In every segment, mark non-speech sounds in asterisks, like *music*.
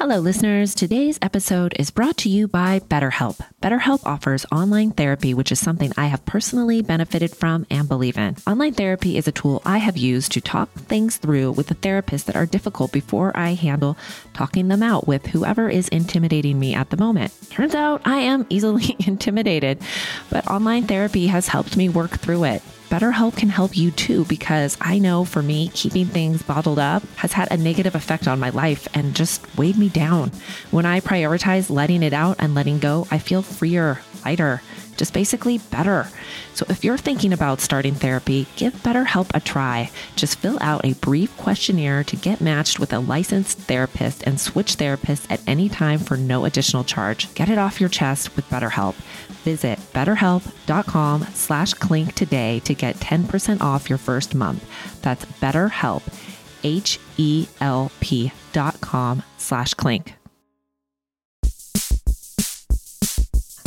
Hello, listeners. Today's episode is brought to you by BetterHelp. BetterHelp offers online therapy, which is something I have personally benefited from and believe in. Online therapy is a tool I have used to talk things through with a therapist that are difficult before I handle talking them out with whoever is intimidating me at the moment. Turns out I am easily *laughs* intimidated, but online therapy has helped me work through it. BetterHelp can help you too because I know for me, keeping things bottled up has had a negative effect on my life and just weighed me down. When I prioritize letting it out and letting go, I feel freer, lighter, just basically better. So if you're thinking about starting therapy, give BetterHelp a try. Just fill out a brief questionnaire to get matched with a licensed therapist and switch therapists at any time for no additional charge. Get it off your chest with BetterHelp. Visit betterhelp.com slash clink today to get 10% off your first month. That's betterhelp, H-E-L-P dot com slash clink.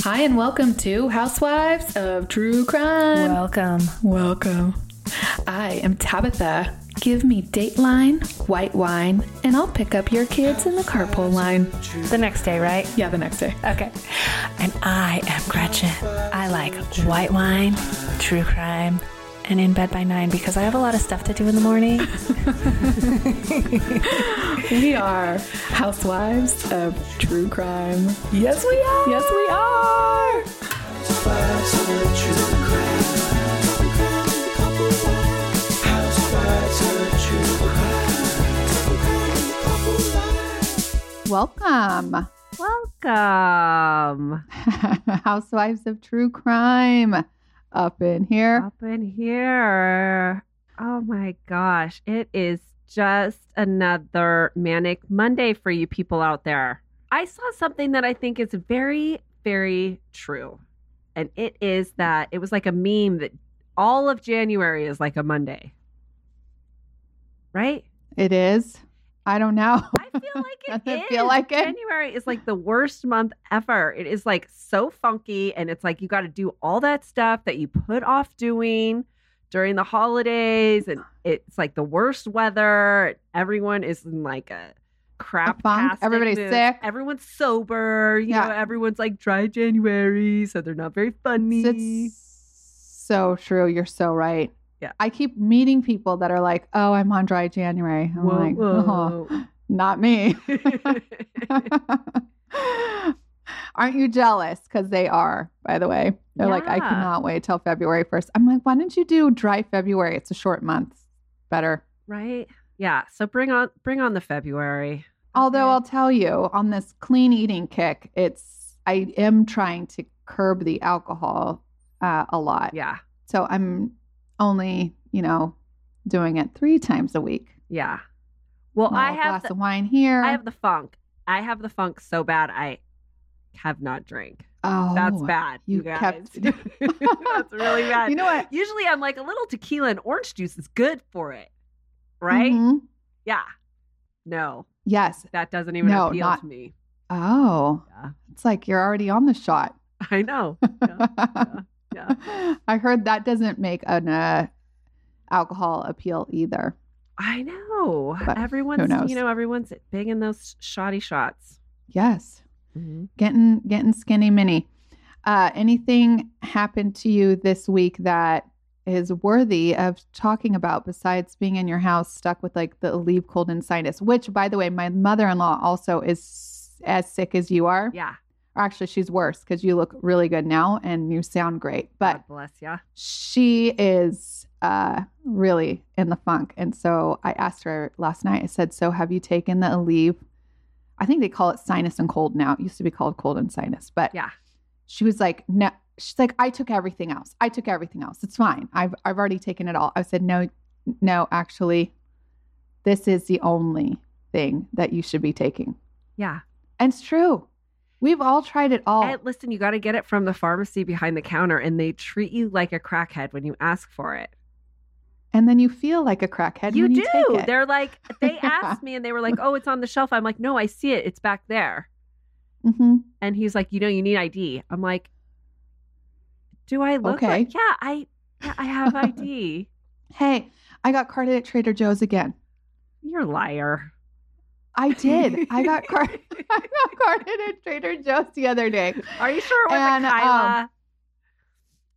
Hi, and welcome to Housewives of True Crime. Welcome. Welcome. I am Tabitha. Give me Dateline, white wine, and I'll pick up your kids in the carpool line. The next day, right? Yeah, the next day. Okay. And I am Gretchen. I like white wine, true crime, and in bed by nine because I have a lot of stuff to do in the morning. *laughs* we are Housewives of True Crime. Yes, we are. Yes, we are. Welcome, Welcome *laughs* Housewives of True Crime, up in here. up in here. Oh my gosh. It is just another manic Monday for you people out there. I saw something that I think is very, very true. And it is that it was like a meme that all of January is like a Monday. Right? It is. I don't know. *laughs* I feel like it feel like it? January is like the worst month ever. It is like so funky, and it's like you got to do all that stuff that you put off doing during the holidays, and *sighs* it's like the worst weather. Everyone is in like a crap. Everybody's sick. Everyone's sober. You Yeah. know, everyone's like dry January, so they're not very funny. It's so true. You're so right. Yeah. I keep meeting people that are like, "Oh, I'm on dry January." I'm Whoa, like, "Oh, not me." *laughs* *laughs* Aren't you jealous? Because they are, by the way. They're like, I cannot wait till February 1st. I'm like, why don't you do dry February? It's a short month. Better. right? Yeah. So bring on bring on the February. Although Okay. I'll tell you, on this clean eating kick, it's I am trying to curb the alcohol uh, a lot. yeah. So I'm only, you know, doing it three times a week. Yeah. Well, I have glass the, of wine here. I have the funk. I have the funk so bad I have not drank. oh, That's bad. You, you guys. kept- *laughs* That's really bad. You know what? Usually I'm like a little tequila and orange juice is good for it. Right? Mhm. Yeah. No, Yes. that doesn't even No, appeal not- to me. Oh, Yeah. it's like you're already on the shot. I know. *laughs* Yeah. yeah. *laughs* I heard that doesn't make an uh, alcohol appeal either. I know. But everyone's you know, everyone's big in those shoddy shots. Yes. Mm-hmm. getting getting skinny mini uh anything happened to you this week that is worthy of talking about besides being in your house stuck with like the Aleve cold and sinus, which by the way, my mother-in-law also is as sick as you are. Yeah. Actually she's worse because you look really good now and you sound great. But God bless ya. she is uh, really in the funk. And so I asked her last night, I said, So have you taken the Aleve? I think they call it sinus and cold now. It used to be called cold and sinus. But Yeah. she was like, No, she's like, I took everything else. I took everything else. It's fine. I've, I've already taken it all. I said, No, no, actually, this is the only thing that you should be taking. Yeah. And it's true. We've all tried it all. And listen, you got to get it from the pharmacy behind the counter, and they treat you like a crackhead when you ask for it. and then you feel like a crackhead you do. you take it. They're like, *laughs* they asked me, and they were like, "Oh, it's on the shelf." I'm like, "No, I see it. It's back there." hmm And he's like, "You know, you need ID." I'm like, "Do I look Okay. like? Yeah, I, yeah, I have ID." *laughs* Hey, I got carded at Trader Joe's again. You're a liar. I did. I got *laughs* carded. *laughs* I got carded at Trader Joe's the other day. Are you sure it was And, a Kyla?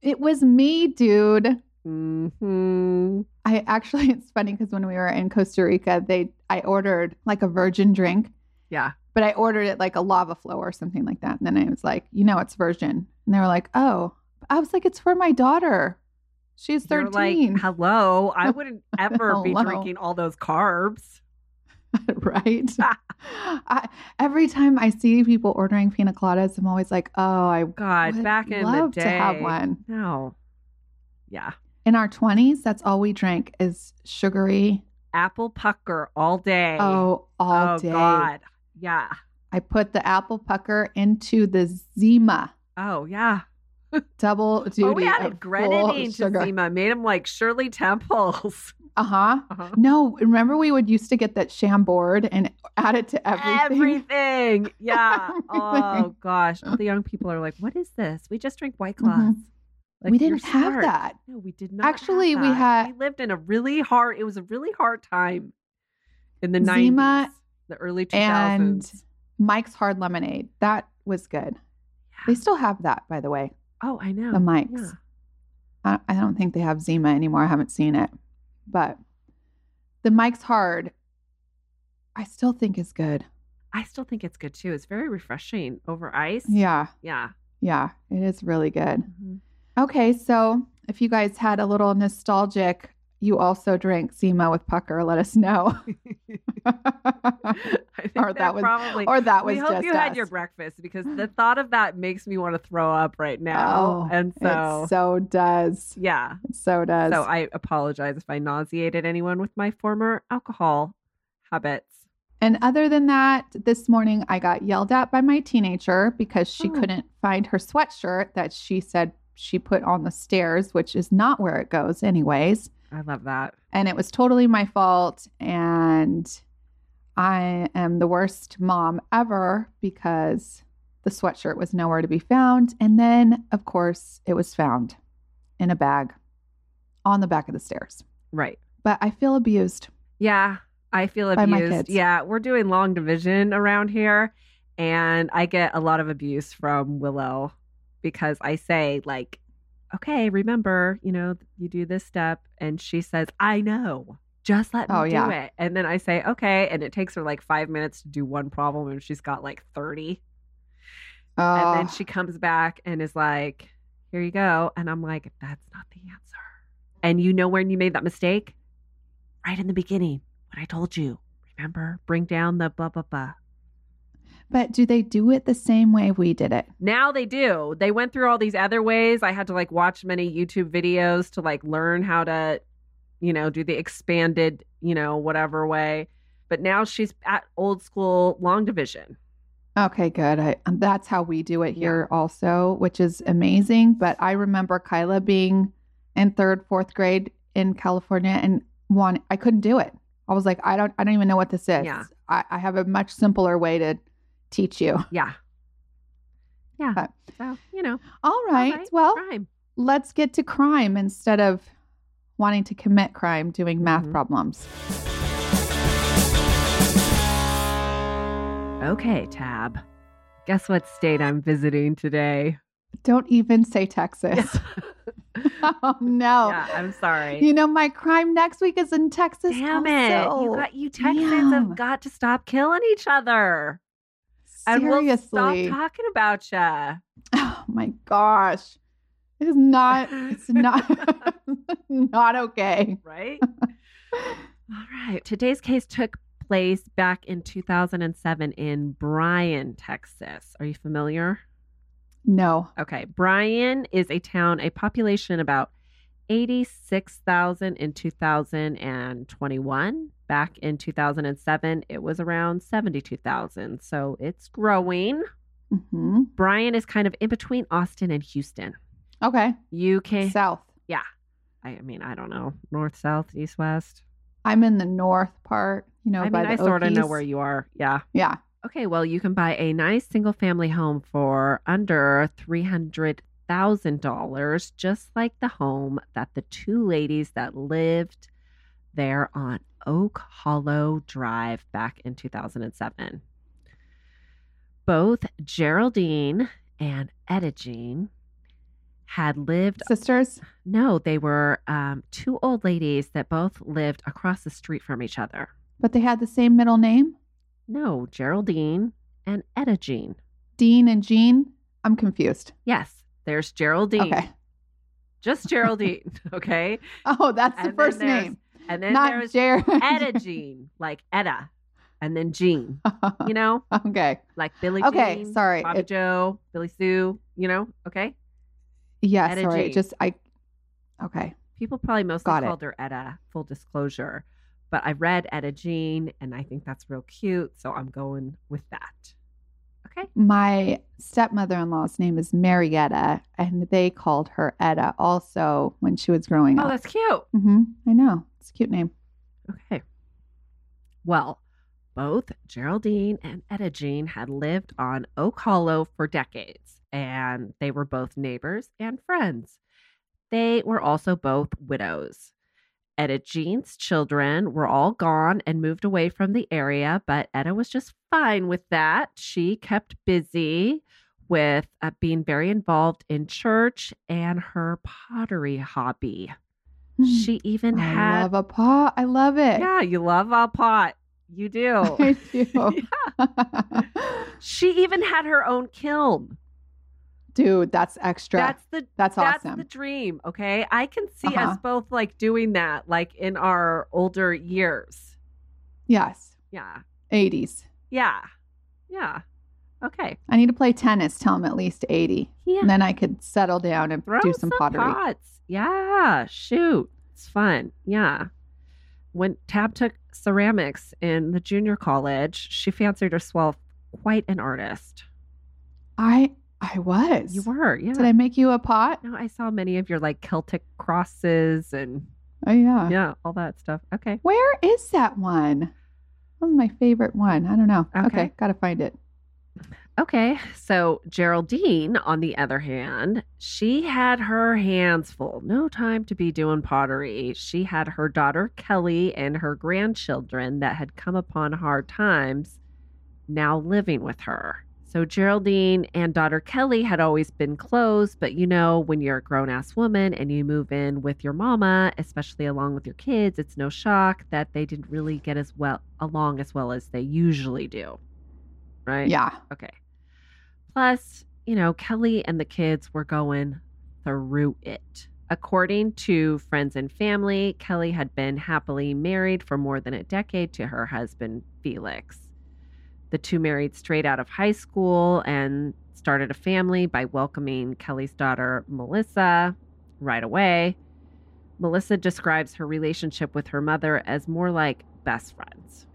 It was me, dude. hmm I actually, *laughs* it's funny because when we were in Costa Rica, they I ordered like a virgin drink, Yeah. but I ordered it like a lava flow or something like that. And then I was like, you know, it's virgin, and they were like, oh. I was like, it's for my daughter. She's You're thirteen, like, hello. I wouldn't ever be drinking all those carbs. *laughs* right? I, every time I see people ordering pina coladas, I'm always like, oh, I God, would back in love the day. to have one. No. Yeah. In our 20s, that's all we drank is sugary. Apple pucker all day. Oh, all oh day. God. Yeah. I put the apple pucker into the Zima Oh yeah. *laughs* double duty. oh, we added grenadine to. Zima. Made them like Shirley Temples. *laughs* Uh huh. Uh-huh. No, remember we would used to get that Chambord and add it to everything. Everything. *laughs* Yeah. Oh gosh. All the young people are like, "What is this? We just drink White Claws." Mhm. Like, we didn't have that. No, we did not. Actually, we had- We lived in a really hard. It was a really hard time in the nineties, the early two and thousands. Mike's Hard Lemonade. That was good. They still have that, by the way. Oh, I know The Mike's. Yeah. I, I don't think they have Zima anymore. I haven't seen it, but the Mike's Hard, I still think is good. I still think it's good too. It's very refreshing over ice. Yeah, Yeah. yeah, it is really good. Mhm. Okay, so if you guys had a little nostalgic, you also drank Zima with Pucker, let us know. *laughs* I think Or that was- probably. or that was we hope you had your breakfast because the thought of that makes me want to throw up right now. Oh, and so, it so does. yeah. So does. So I apologize if I nauseated anyone with my former alcohol habits. And other than that, this morning I got yelled at by my teenager because she Oh. couldn't find her sweatshirt that she said she put on the stairs, which is not where it goes, anyways. I love that. And it was totally my fault. And I am the worst mom ever because the sweatshirt was nowhere to be found. And then, of course, it was found in a bag on the back of the stairs. Right. But I feel abused. Yeah. I feel abused. Yeah. We're doing long division around here. And I get a lot of abuse from Willow because I say, like, okay, remember, you know, you do this step. And she says, I know. Just let oh, me Oh, do it. And then I say, okay. And it takes her like five minutes to do one problem. And she's got like 30. Oh, And then she comes back and is like, here you go. And I'm like, that's not the answer. And you know when you made that mistake? Right in the beginning, when I told you. Remember, bring down the blah, blah, blah. But do they do it the same way we did it? Now they do. They went through all these other ways. I had to like watch many YouTube videos to like learn how to, you know, do the expanded, you know, whatever way. But now she's at old school long division. Okay, good. I, um, that's how we do it Yeah. here also, which is amazing. But I remember Kyla being in third, fourth grade in California and one, I couldn't do it. I was like, I don't, I don't even know what this is. Yeah. I, I have a much simpler way to teach you. Yeah. Yeah. But- so, you know, All all right. right, Well, crime. let's get to crime instead of wanting to commit crime doing math Mhm. problems. Okay, Tab. Guess what state I'm visiting today? Don't even say Texas. *laughs* oh no. *laughs* Yeah, I'm sorry. You know, my crime next week is in Texas. Damn it. You got you Texans Damn. have got to stop killing each other. And we'll stop talking about you. Oh my gosh. It is not it's not *laughs* *laughs* not okay. Right? *laughs* All right. Today's case took place back in 2007 in Bryan, Texas. Are you familiar? No. Okay. Bryan is a town, a population about 86,000 in 2021. Back in 2007, it was around 72,000. So it's growing. hmm Bryan is kind of in between Austin and Houston. Okay. UK, South. Yeah. I mean, I don't know, north, south, east, west. I'm in the north part, you know, I mean, I sort of know where you are. Yeah. Yeah. Okay, well, you can buy a nice single family home for under $300,000, just like the home that the two ladies that lived there on Oak Hollow Drive back in 2007. Both Geraldine and Etta Jean had lived Sisters. no, they were um, two old ladies that both lived across the street from each other. But they had the same middle name? No, Geraldine and Etta Jean. Dean and Jean? I'm confused. Yes, there's Geraldine. Okay. Just Geraldine. *laughs* Okay. Oh, that's the And then first name. And then Not there's Jared. Etta *laughs* Jean, like Etta. And then Jean, you know, *laughs* okay. like Billy Okay, Jean, sorry, Bobby it- Joe, Billy Sue, you know, okay? Yeah, Etta sorry. Jean. Just I okay. People probably mostly Got it. called her Etta, full disclosure. But I read Etta Jean and I think that's real cute. So I'm going with that. Okay. My stepmother in law's name is Marietta, and they called her Etta also when she was growing Oh, up. Oh, that's cute. hmm I know. It's a cute name. Okay. Well, both Geraldine and Etta Jean had lived on Oak Hollow for decades, and they were both neighbors and friends. They were also both widows. Etta Jean's children were all gone and moved away from the area, but Etta was just fine with that. She kept busy with uh, being very involved in church and her pottery hobby. She even Hmm. I had love a pot. I love it. yeah, you love a pot. You do. *laughs* I do. *laughs* she even had her own kiln. Dude, that's extra. That's the That's that's awesome. the dream. Okay, I can see us Uh-huh. both like doing that, like in our older years. yes. Yeah, 80s. yeah, yeah. Okay, I need to play tennis till I'm at least 80. yeah. And then I could settle down and Throw do some, pottery. pots. Yeah, shoot, it's fun. Yeah. When Tab took ceramics in the junior college, she fancied herself quite an artist. I I was. You were, yeah. Did I make you a pot? No, I saw many of your like Celtic crosses and Oh yeah. yeah, all that stuff. Okay. Where is that one? That was my favorite one. I don't know. Okay. Okay, gotta find it. Okay. So Geraldine, on the other hand, she had her hands full. No time to be doing pottery. She had her daughter Kelly and her grandchildren that had come upon hard times now living with her. So Geraldine and daughter Kelly had always been close, but you know, when you're a grown ass woman and you move in with your mama, especially along with your kids, it's no shock that they didn't really get as well along as well as they usually do. Right? Yeah. Okay. Plus, you know, Kelly and the kids were going through it. According to friends and family, Kelly had been happily married for more than a decade to her husband, Felix. The two married straight out of high school and started a family by welcoming Kelly's daughter, Melissa, right away. Melissa describes her relationship with her mother as more like best friends.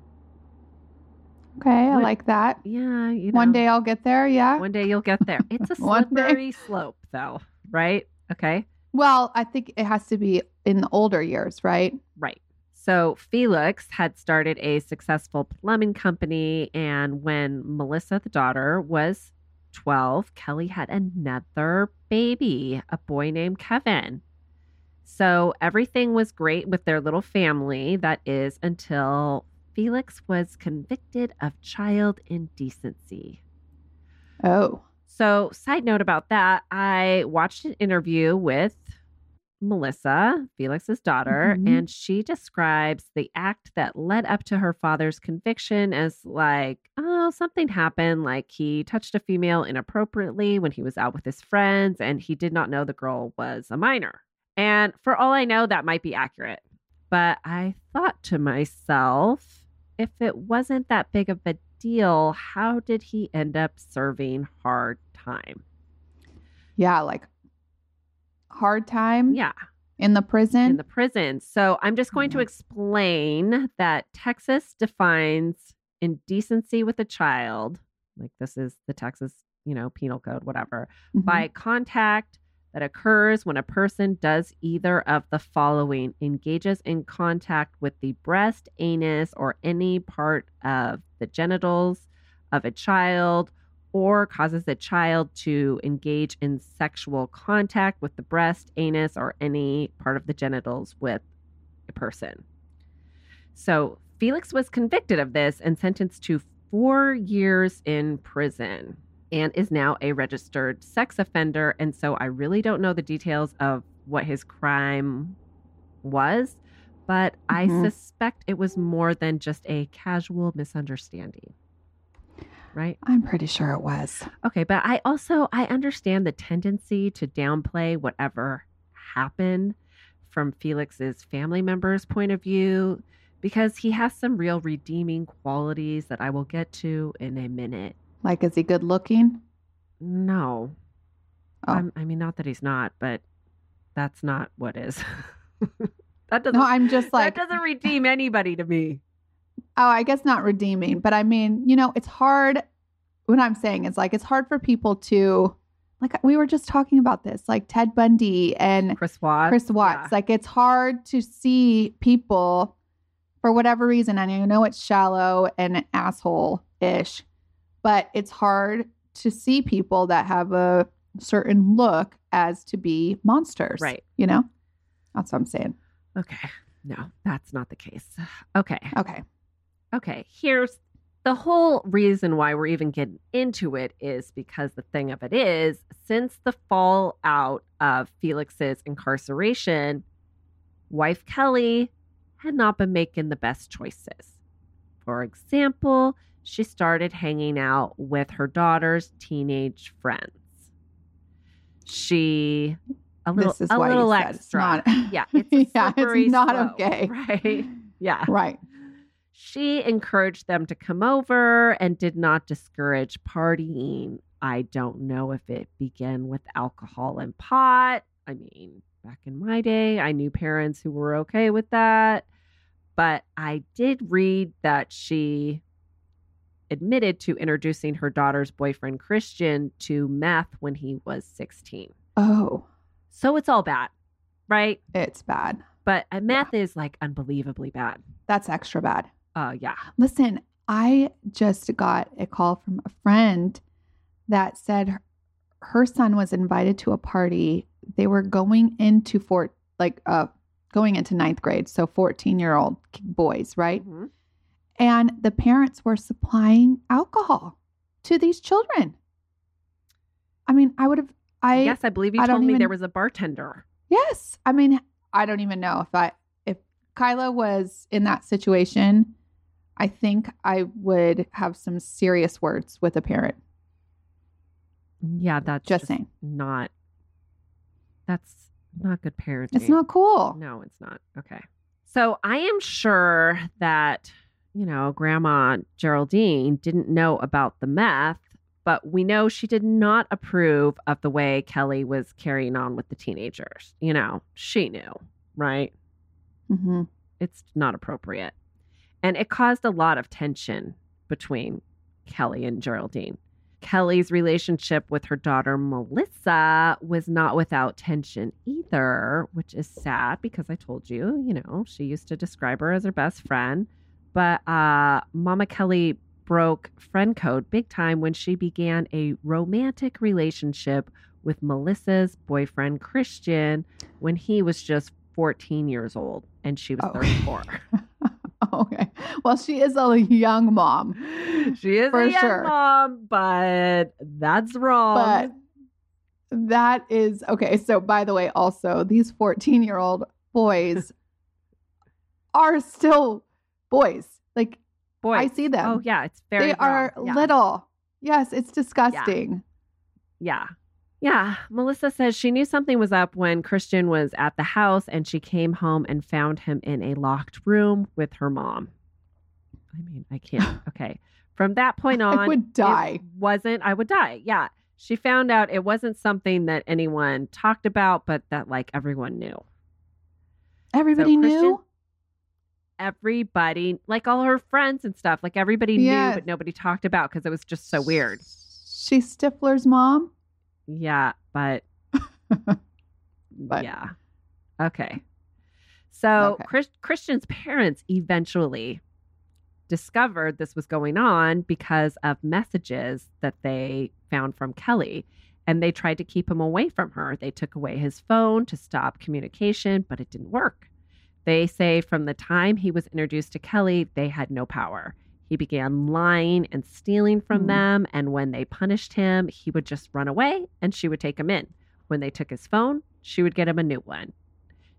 Okay, I like that. Yeah, you know. One day I'll get there, yeah. One day you'll get there. *laughs* It's a One day. slippery slope, though, right? Okay. Well, I think it has to be in the older years, right? Right. So Felix had started a successful plumbing company. And when Melissa, the daughter, was 12, Kelly had another baby, a boy named Kevin. So everything was great with their little family. That is until Felix was convicted of child indecency. Oh. So, side note about that, I watched an interview with Melissa, Felix's daughter, Mhm. and she describes the act that led up to her father's conviction as like, oh, something happened. Like he touched a female inappropriately when he was out with his friends, and he did not know the girl was a minor. And for all I know, that might be accurate. But I thought to myself, if it wasn't that big of a deal, how did he end up serving hard time? Yeah, like hard time Yeah. in the prison. in the prison. So I'm just going to Mhm. explain that Texas defines indecency with a child, like this is the Texas, you know, penal code, whatever, Mhm. by contact that occurs when a person does either of the following engages in contact with the breast, anus, or any part of the genitals of a child, or causes a child to engage in sexual contact with the breast, anus, or any part of the genitals with a person. So Felix was convicted of this and sentenced to four years in prison and is now a registered sex offender. And so I really don't know the details of what his crime was, but I Mhm. suspect it was more than just a casual misunderstanding. Right? I'm pretty sure it was. Okay, but I also I understand the tendency to downplay whatever happened from Felix's family members' point of view because he has some real redeeming qualities that I will get to in a minute. Like, is he good looking? No. Oh. I'm- I mean not that he's not, but that's not what is. *laughs* that doesn't No, I'm just like, that doesn't redeem anybody to me. oh, I guess not redeeming, but I mean, you know, it's hard. What I'm saying is like, it's hard for people to, like, we were just talking about this, like Ted Bundy and Chris Watts. Chris Watts. Like, it's hard to see people for whatever reason. And I know it's shallow and asshole ish, but it's hard to see people that have a certain look as to be monsters. Right. You know? That's what I'm saying. Okay. No, that's not the case. Okay. Okay. Okay, here's the whole reason why we're even getting into it is because the thing of it is, since the fallout of Felix's incarceration, wife Kelly had not been making the best choices. For example, she started hanging out with her daughter's teenage friends. She a little a little extra. it's not. yeah, *laughs* it's a yeah, it's not slope, okay. right? Yeah. Right. She encouraged them to come over and did not discourage partying. I don't know if it began with alcohol and pot. I mean, back in my day, I knew parents who were okay with that. But I did read that she admitted to introducing her daughter's boyfriend, Christian, to meth when he was 16. Oh, So it's all bad, right? it's bad. But meth is like unbelievably bad. That's extra bad. Uh, yeah. Listen, I just got a call from a friend that said her, her son was invited to a party. They were going into fort like uh going into ninth grade, so 14 year old boys, right? Mhm. And the parents were supplying alcohol to these children. I mean, I would have I yes, I believe you I told me there was a bartender. Yes. I mean, I don't even know if I if Kyla was in that situation, I think I would have some serious words with a parent. Yeah, that's Just just, saying. not. That's not good parenting. It's not cool. No, it's not. Okay. So I am sure that, you know, Grandma Geraldine didn't know about the meth, but we know she did not approve of the way Kelly was carrying on with the teenagers. You know, she knew, right? hmm It's not appropriate. And it caused a lot of tension between Kelly and Geraldine. Kelly's relationship with her daughter Melissa was not without tension either, which is sad because I told you, you know, she used to describe her as her best friend. But uh, Mama Kelly broke friend code big time when she began a romantic relationship with Melissa's boyfriend Christian when he was just 14 years old and she was Oh. 34. *laughs* Okay. Well, she is a young mom, she is For a young sure. mom, but that's wrong. but That is okay. So, by the way, also, these 14 year old boys *laughs* are still boys. Like, Boy. I see them. Oh yeah, it's very they are. Yeah. little. Yes, it's disgusting. Yeah. Yeah. Melissa says she knew something was up when Christian was at the house and she came home and found him in a locked room with her mom. I mean, I can't. *laughs* Okay. From that point on, I would it die. wasn't, I would die. Yeah. She found out it wasn't something that anyone talked about, but that like everyone knew. Everybody Christian- knew. Everybody, like all her friends and stuff, like everybody knew, but nobody talked about because it was just so weird. She's Stifler's mom. Yeah. But *laughs* But yeah. Okay. So Okay. Chris, Christian's parents eventually discovered this was going on because of messages that they found from Kelly. And they tried to keep him away from her. They took away his phone to stop communication, but it didn't work. They say from the time he was introduced to Kelly, they had no power. He began lying and stealing from Hmm. them. And when they punished him, he would just run away and she would take him in. When they took his phone, she would get him a new one.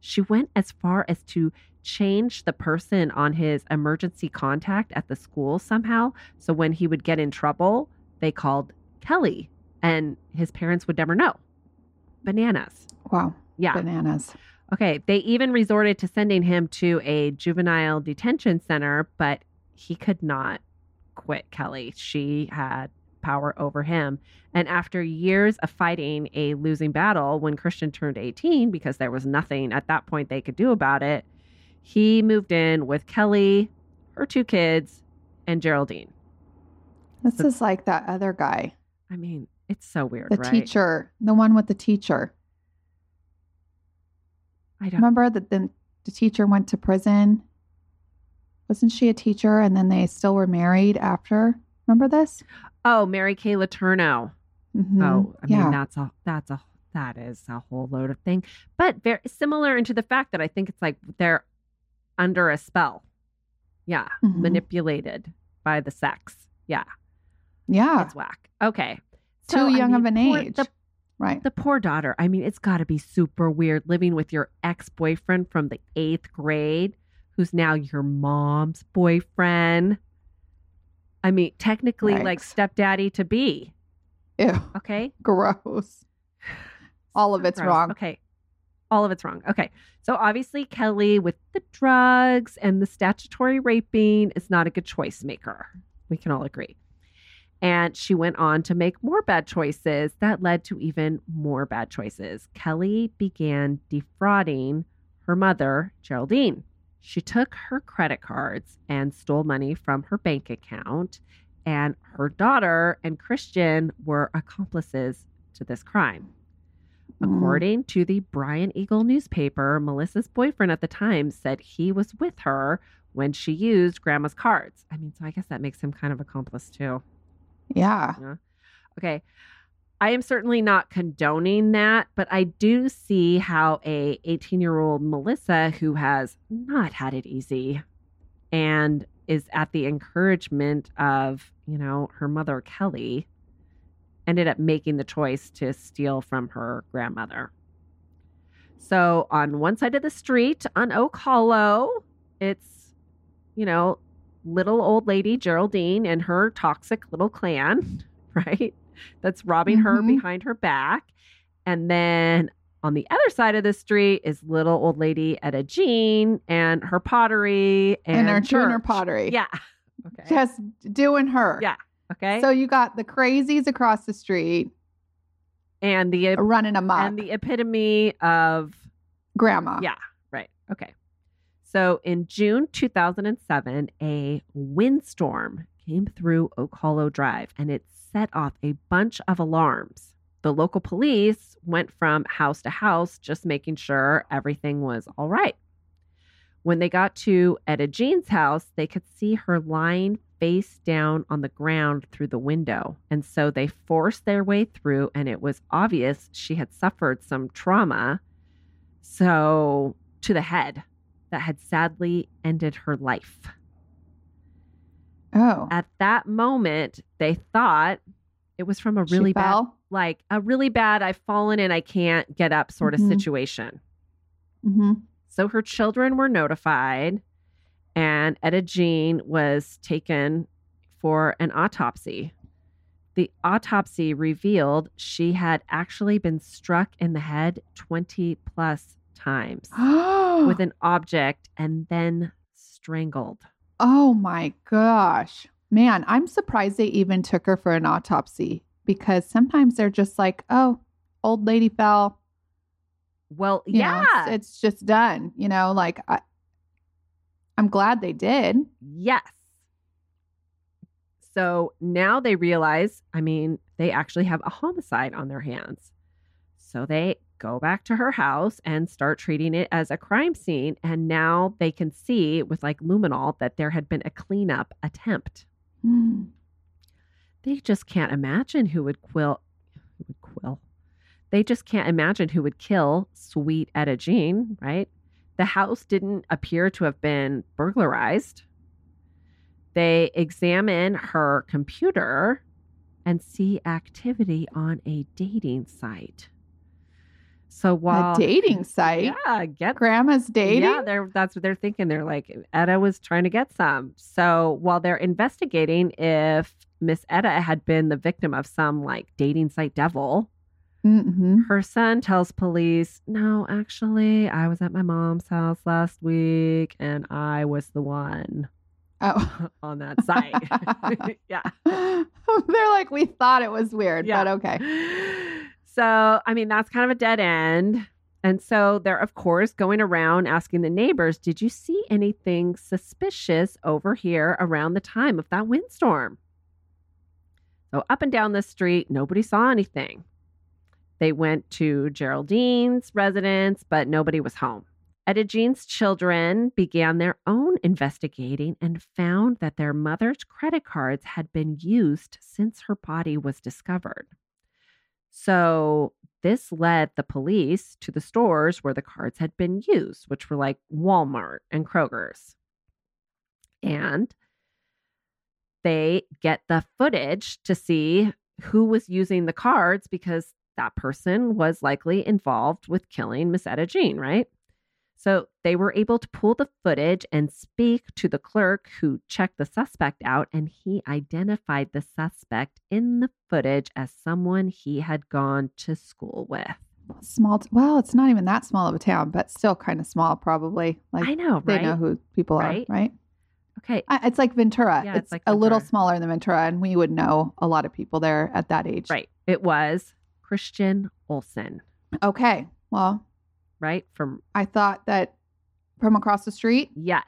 She went as far as to change the person on his emergency contact at the school somehow. So when he would get in trouble, they called Kelly and his parents would never know. Bananas. wow, Yeah. bananas. Okay. They even resorted to sending him to a juvenile detention center, but he could not quit Kelly. She had power over him. And after years of fighting a losing battle, when Christian turned 18, because there was nothing at that point they could do about it, he moved in with Kelly, her two kids, and Geraldine. This is like that other guy, I mean, it's so weird, the right? teacher, the one with the teacher. I don't Remember that the, the teacher went to prison? Wasn't she a teacher and then they still were married after? Remember this? Oh, Mary Kay Letourneau. Mhm. Oh, I yeah. mean that's a that's a that is a whole load of thing, but very similar into the fact that I think it's like they're under a spell. Yeah, Mhm. manipulated by the sex. Yeah, yeah. it's whack. Okay, Too So, I young of an age. the, right. the poor daughter. I mean, it's got to be super weird living with your ex boyfriend from the eighth grade, who's now your mom's boyfriend. I mean, technically, Right. like stepdaddy to be. Ew. Okay. *laughs* Gross. *sighs* All of So it's gross. wrong. Okay. All of it's wrong. Okay. So obviously, Kelly, with the drugs and the statutory raping, is not a good choice maker. We can all agree. And she went on to make more bad choices that led to even more bad choices. Kelly began defrauding her mother, Geraldine. She took her credit cards and stole money from her bank account. And her daughter and Christian were accomplices to this crime. Mm. According to the Bryan Eagle newspaper, Melissa's boyfriend at the time said he was with her when she used grandma's cards. I mean, so I guess that makes him kind of accomplice too. Yeah. Okay. I am certainly not condoning that, but I do see how a 18-year-old Melissa who has not had it easy and is at the encouragement of, you know, her mother Kelly ended up making the choice to steal from her grandmother. So, on one side of the street on Oak Hollow, it's, you know, little old lady Geraldine and her toxic little clan, *laughs* right? That's robbing her Mhm. behind her back. And then on the other side of the street is little old lady Etta Jean and her pottery and, And, her doing her pottery. Yeah. *laughs* Okay. Just doing her. Yeah. Okay. So you got the crazies across the street and the running amok. and the epitome of grandma. Yeah, right. Okay. So in June 2007, a windstorm came through Oak Hollow Drive and it set off a bunch of alarms. The local police went from house to house just making sure everything was all right. When they got to Etta Jean's house, they could see her lying face down on the ground through the window. And so they forced their way through, and it was obvious she had suffered some trauma so to the head that had sadly ended her life. Oh. At that moment, they thought it was from a really bad like a really bad, I've fallen and I can't get up sort of Mhm. situation. hmm So her children were notified, and Etta Jean was taken for an autopsy. The autopsy revealed she had actually been struck in the head 20 plus times with *gasps* an object and then strangled. oh my gosh. Man, I'm surprised they even took her for an autopsy because sometimes they're just like, oh, old lady fell. Well, You know, yeah. it's, it's just done. You know, like I, I'm glad they did. Yes. So now they realize, I mean, they actually have a homicide on their hands. So they go back to her house and start treating it as a crime scene. And now they can see with like luminol that there had been a cleanup attempt. Hmm. They just can't imagine who would quill, who would quill. They just can't imagine who would kill sweet Etta Jean, right? The house didn't appear to have been burglarized. They examine her computer and see activity on a dating site. So while a dating *laughs* site. yeah, get Grandma's dating. yeah, they're that's what they're thinking. They're like, Etta was trying to get some. So while they're investigating if Miss Etta had been the victim of some like dating site devil, hmm her son tells police, No, actually, I was at my mom's house last week and I was the one Oh. *laughs* on that site. *laughs* yeah. They're like, we thought it was weird, Yeah. but okay. So, I mean, that's kind of a dead end. And so they're, of course, going around asking the neighbors, Did you see anything suspicious over here around the time of that windstorm? So, up and down the street, nobody saw anything. They went to Geraldine's residence, but nobody was home. Etta Jean's children began their own investigating and found that their mother's credit cards had been used since her body was discovered. So, this led the police to the stores where the cards had been used, which were like Walmart and Kroger's. And they get the footage to see who was using the cards because that person was likely involved with killing Miss Etta Jean, right? So they were able to pull the footage and speak to the clerk who checked the suspect out, and he identified the suspect in the footage as someone he had gone to school with. Small. T- well, it's not even that small of a town, but still kind of small, probably. Like I know, they right? know who people Right? are, right? Okay. I, it's like Ventura. Yeah, it's it's like a little smaller than Ventura, and we would know a lot of people there at that age. Right. It was Christian Olsen, Okay. Well, right? From, I thought that from across the street. yes.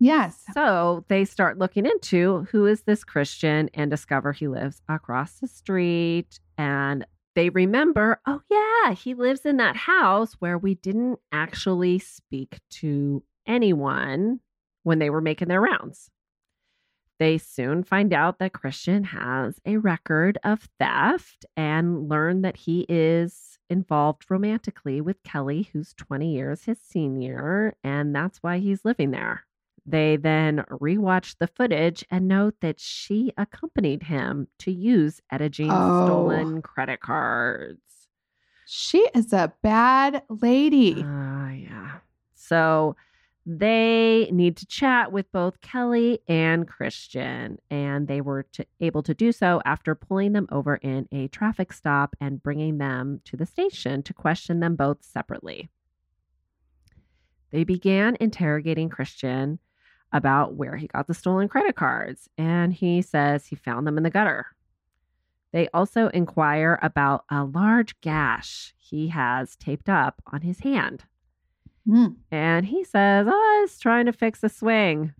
Yes. So they start looking into who is this Christian and discover he lives across the street. And they remember, oh, yeah, he lives in that house where we didn't actually speak to anyone when they were making their rounds. They soon find out that Christian has a record of theft and learn that he is involved romantically with Kelly, who's 20 years his senior, and that's why he's living there. They then rewatch the footage and note that she accompanied him to use Etta Jean's Oh. stolen credit cards. She is a bad lady. Ah, yeah. So they need to chat with both Kelly and Christian, and they were to, able to do so after pulling them over in a traffic stop and bringing them to the station to question them both separately. They began interrogating Christian about where he got the stolen credit cards, and he says he found them in the gutter. They also inquire about a large gash he has taped up on his hand. Hmm. And he says, Oh, I was trying to fix a swing.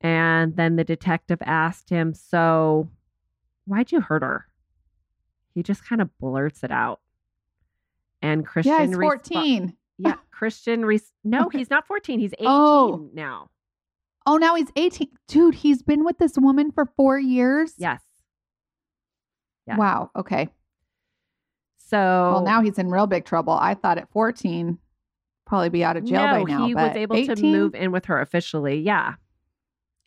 And then the detective asked him, So why'd you hurt her? He just kind of blurts it out. And Christian Yeah, he's respo- 14. yeah, *laughs* Christian. Res- no, Okay. he's not 14. He's 18 Oh. now. Oh, now he's 18. Dude, he's been with this woman for four years. Yes. Yeah. Wow. Okay. So Well, now he's in real big trouble. I thought at 14, probably be out of jail no, by now. he was able to move in with her officially. Yeah.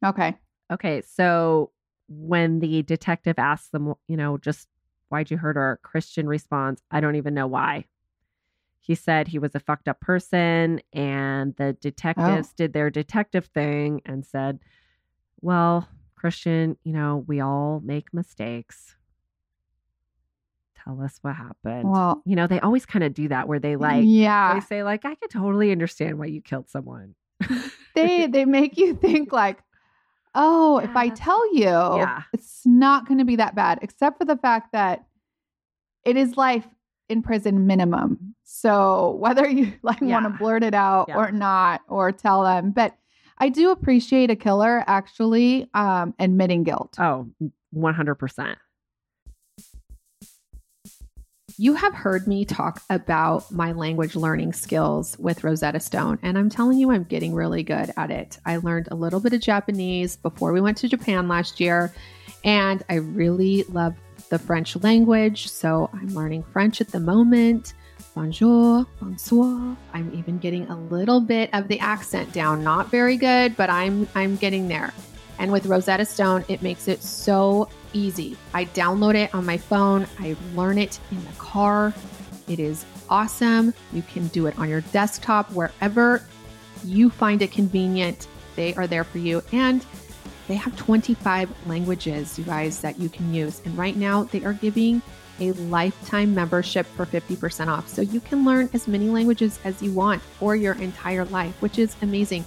Okay. Okay, so when the detective asks them, you know, just Why'd you hurt her? Christian responds, I don't even know why. He said he was a fucked up person, and the oh. detectives Oh. did their detective thing and said, Well, Christian, you know, we all make mistakes. Tell us what happened. Well, you know, they always kind of do that where they like, yeah, they say, like, I could totally understand why you killed someone. *laughs* they they make you think like, oh, if I tell you, Yeah. it's not going to be that bad, except for the fact that it is life in prison minimum. So whether you *laughs* like want to blurt it out Yeah. or not, or tell them, but I do appreciate a killer actually um, admitting guilt. Oh, 100%. You have heard me talk about my language learning skills with Rosetta Stone, and I'm telling you, I'm getting really good at it. I learned a little bit of Japanese before we went to Japan last year, and I really love the French language. So I'm learning French at the moment. Bonjour, bonsoir. I'm even getting a little bit of the accent down. Not very good, but I'm I'm getting there. And with Rosetta Stone, it makes it so easy. I download it on my phone, I learn it in the car. It is awesome. You can do it on your desktop, wherever you find it convenient. They are there for you. And they have 25 languages, you guys, that you can use. And right now, they are giving a lifetime membership for 50% off. So you can learn as many languages as you want for your entire life, which is amazing.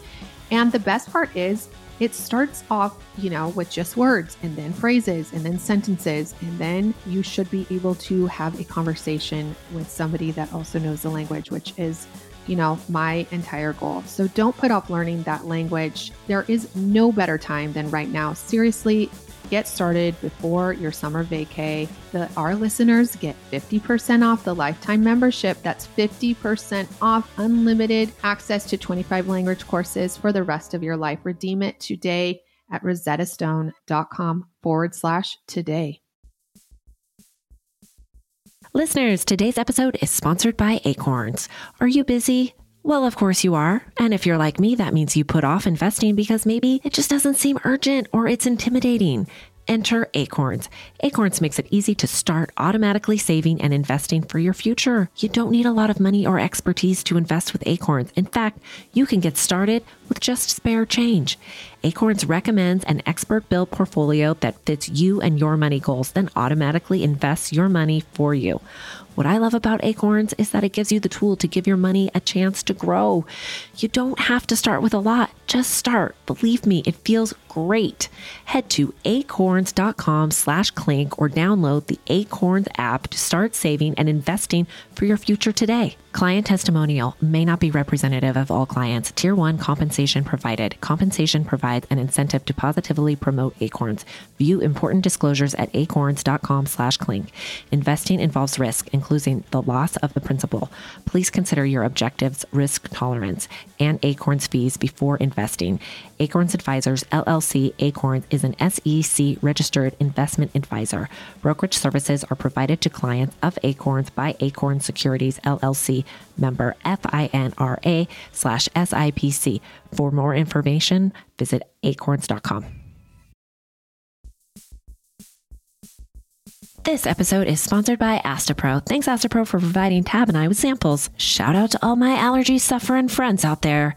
And the best part is, it starts off, you know, with just words and then phrases and then sentences. And then you should be able to have a conversation with somebody that also knows the language, which is, you know, my entire goal. So don't put off learning that language. There is no better time than right now. Seriously, get started before your summer vacay. The, our listeners get 50% off the lifetime membership. That's 50% off unlimited access to 25 language courses for the rest of your life. Redeem it today at rosettastone.com forward slash today. Listeners, today's episode is sponsored by Acorns. Are you busy? Well, of course you are. And if you're like me, that means you put off investing because maybe it just doesn't seem urgent or it's intimidating. Enter Acorns. Acorns makes it easy to start automatically saving and investing for your future. You don't need a lot of money or expertise to invest with Acorns. In fact, you can get started with just spare change. Acorns recommends an expert built portfolio that fits you and your money goals, then automatically invests your money for you. What I love about Acorns is that it gives you the tool to give your money a chance to grow. You don't have to start with a lot, just start. Believe me, it feels great. Head to acorns.com slash clink or download the Acorns app to start saving and investing for your future today. Client testimonial may not be representative of all clients. Tier 1 compensation provided. Compensation provides an incentive to positively promote Acorns. View important disclosures at acorns.com slash clink. Investing involves risk, including the loss of the principal. Please consider your objectives, risk tolerance, and Acorns fees before investing. Acorns Advisors LLC Acorns is an SEC registered investment advisor. Brokerage services are provided to clients of Acorns by Acorns Securities LLC member FINRA slash SIPC. For more information, visit acorns.com. This episode is sponsored by Astepro. Thanks, Astepro, for providing Tab and I with samples. Shout out to all my allergy suffering friends out there.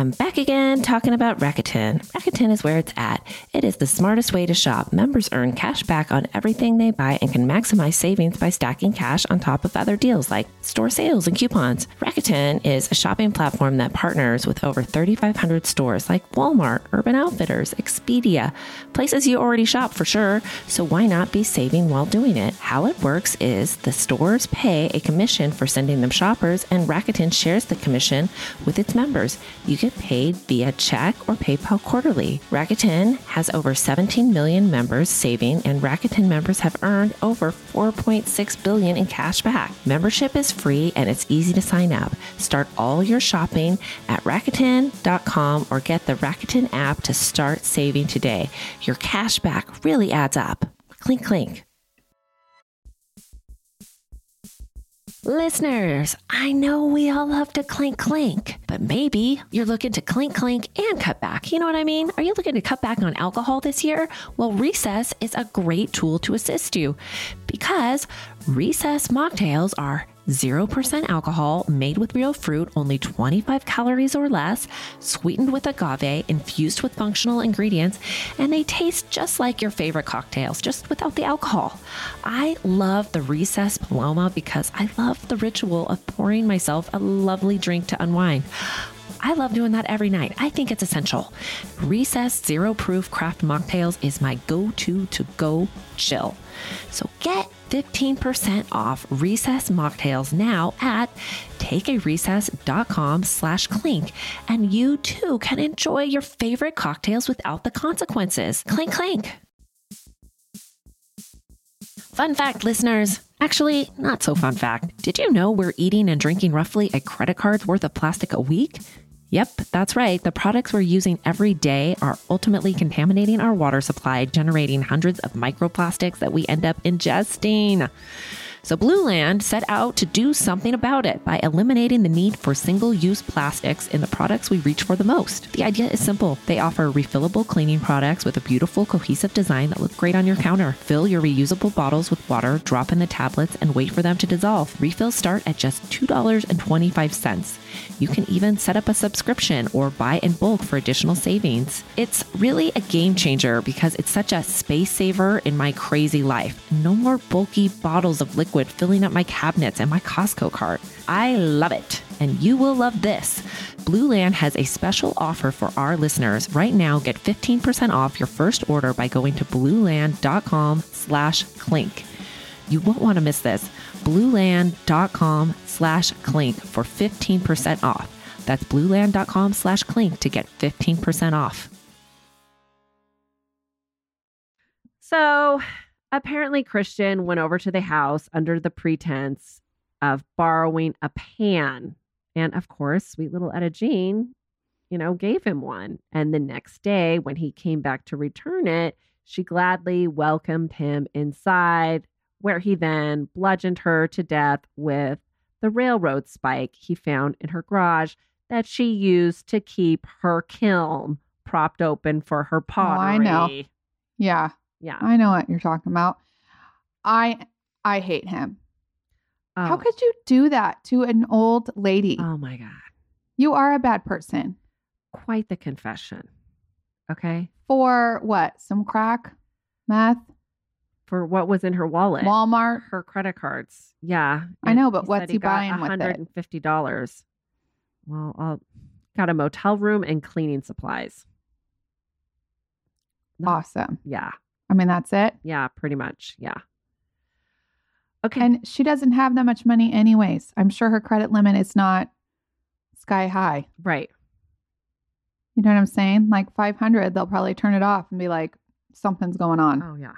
I'm back again talking about Rakuten. Rakuten is where it's at. It is the smartest way to shop. Members earn cash back on everything they buy and can maximize savings by stacking cash on top of other deals like store sales and coupons. Rakuten is a shopping platform that partners with over 3,500 stores like Walmart, Urban Outfitters, Expedia, places you already shop for sure. So why not be saving while doing it? How it works is the stores pay a commission for sending them shoppers, and Rakuten shares the commission with its members. You get paid via check or PayPal quarterly. Rakuten has over 17 million members saving, and Rakuten members have earned over 4.6 billion in cash back. Membership is free and it's easy to sign up. Start all your shopping at Rakuten.com or get the Rakuten app to start saving today. Your cash back really adds up. Clink, clink. Listeners, I know we all love to clink clink, but maybe you're looking to clink clink and cut back. You know what I mean? Are you looking to cut back on alcohol this year? Well, Recess is a great tool to assist you because Recess mocktails are 0% alcohol, made with real fruit, only 25 calories or less, sweetened with agave, infused with functional ingredients, and they taste just like your favorite cocktails, just without the alcohol. I love the Recess Paloma because I love the ritual of pouring myself a lovely drink to unwind. I love doing that every night. I think it's essential. Recess Zero Proof Craft Mocktails is my go to to go chill. So get 15% off Recess Mocktails now at takearecess.com slash clink. And you too can enjoy your favorite cocktails without the consequences. Clink, clink. Fun fact, listeners. Actually, not so fun fact. Did you know we're eating and drinking roughly a credit card's worth of plastic a week? Yep, that's right. The products we're using every day are ultimately contaminating our water supply, generating hundreds of microplastics that we end up ingesting. So, Blueland set out to do something about it by eliminating the need for single use plastics in the products we reach for the most. The idea is simple they offer refillable cleaning products with a beautiful, cohesive design that look great on your counter. Fill your reusable bottles with water, drop in the tablets, and wait for them to dissolve. Refills start at just $2.25. You can even set up a subscription or buy in bulk for additional savings. It's really a game changer because it's such a space saver in my crazy life. No more bulky bottles of liquid filling up my cabinets and my Costco cart. I love it. And you will love this. Blueland has a special offer for our listeners. Right now, get 15% off your first order by going to blueland.com slash clink. You won't want to miss this. Blueland.com slash clink for 15% off. That's blueland.com slash clink to get 15% off. So apparently, Christian went over to the house under the pretense of borrowing a pan. And of course, sweet little Etta Jean, you know, gave him one. And the next day, when he came back to return it, she gladly welcomed him inside, where he then bludgeoned her to death with the railroad spike he found in her garage that she used to keep her kiln propped open for her pottery. I know. Yeah, Yeah. I know what you're talking about. I I hate him. How Oh. could you do that to an old lady? Oh my God. you are a bad person. Quite the confession. Okay. For what? Some crack? Meth? For what was in her wallet. Walmart? her credit cards. Yeah. I know, but he what's he got buying with it? $150. Well, I'll got a motel room and cleaning supplies. Awesome. Yeah. I mean, that's it. Yeah, pretty much. Yeah. Okay. And she doesn't have that much money, anyways. I'm sure her credit limit is not sky high. right. You know what I'm saying? Like 500, they'll probably turn it off and be like, something's going on. Oh yeah.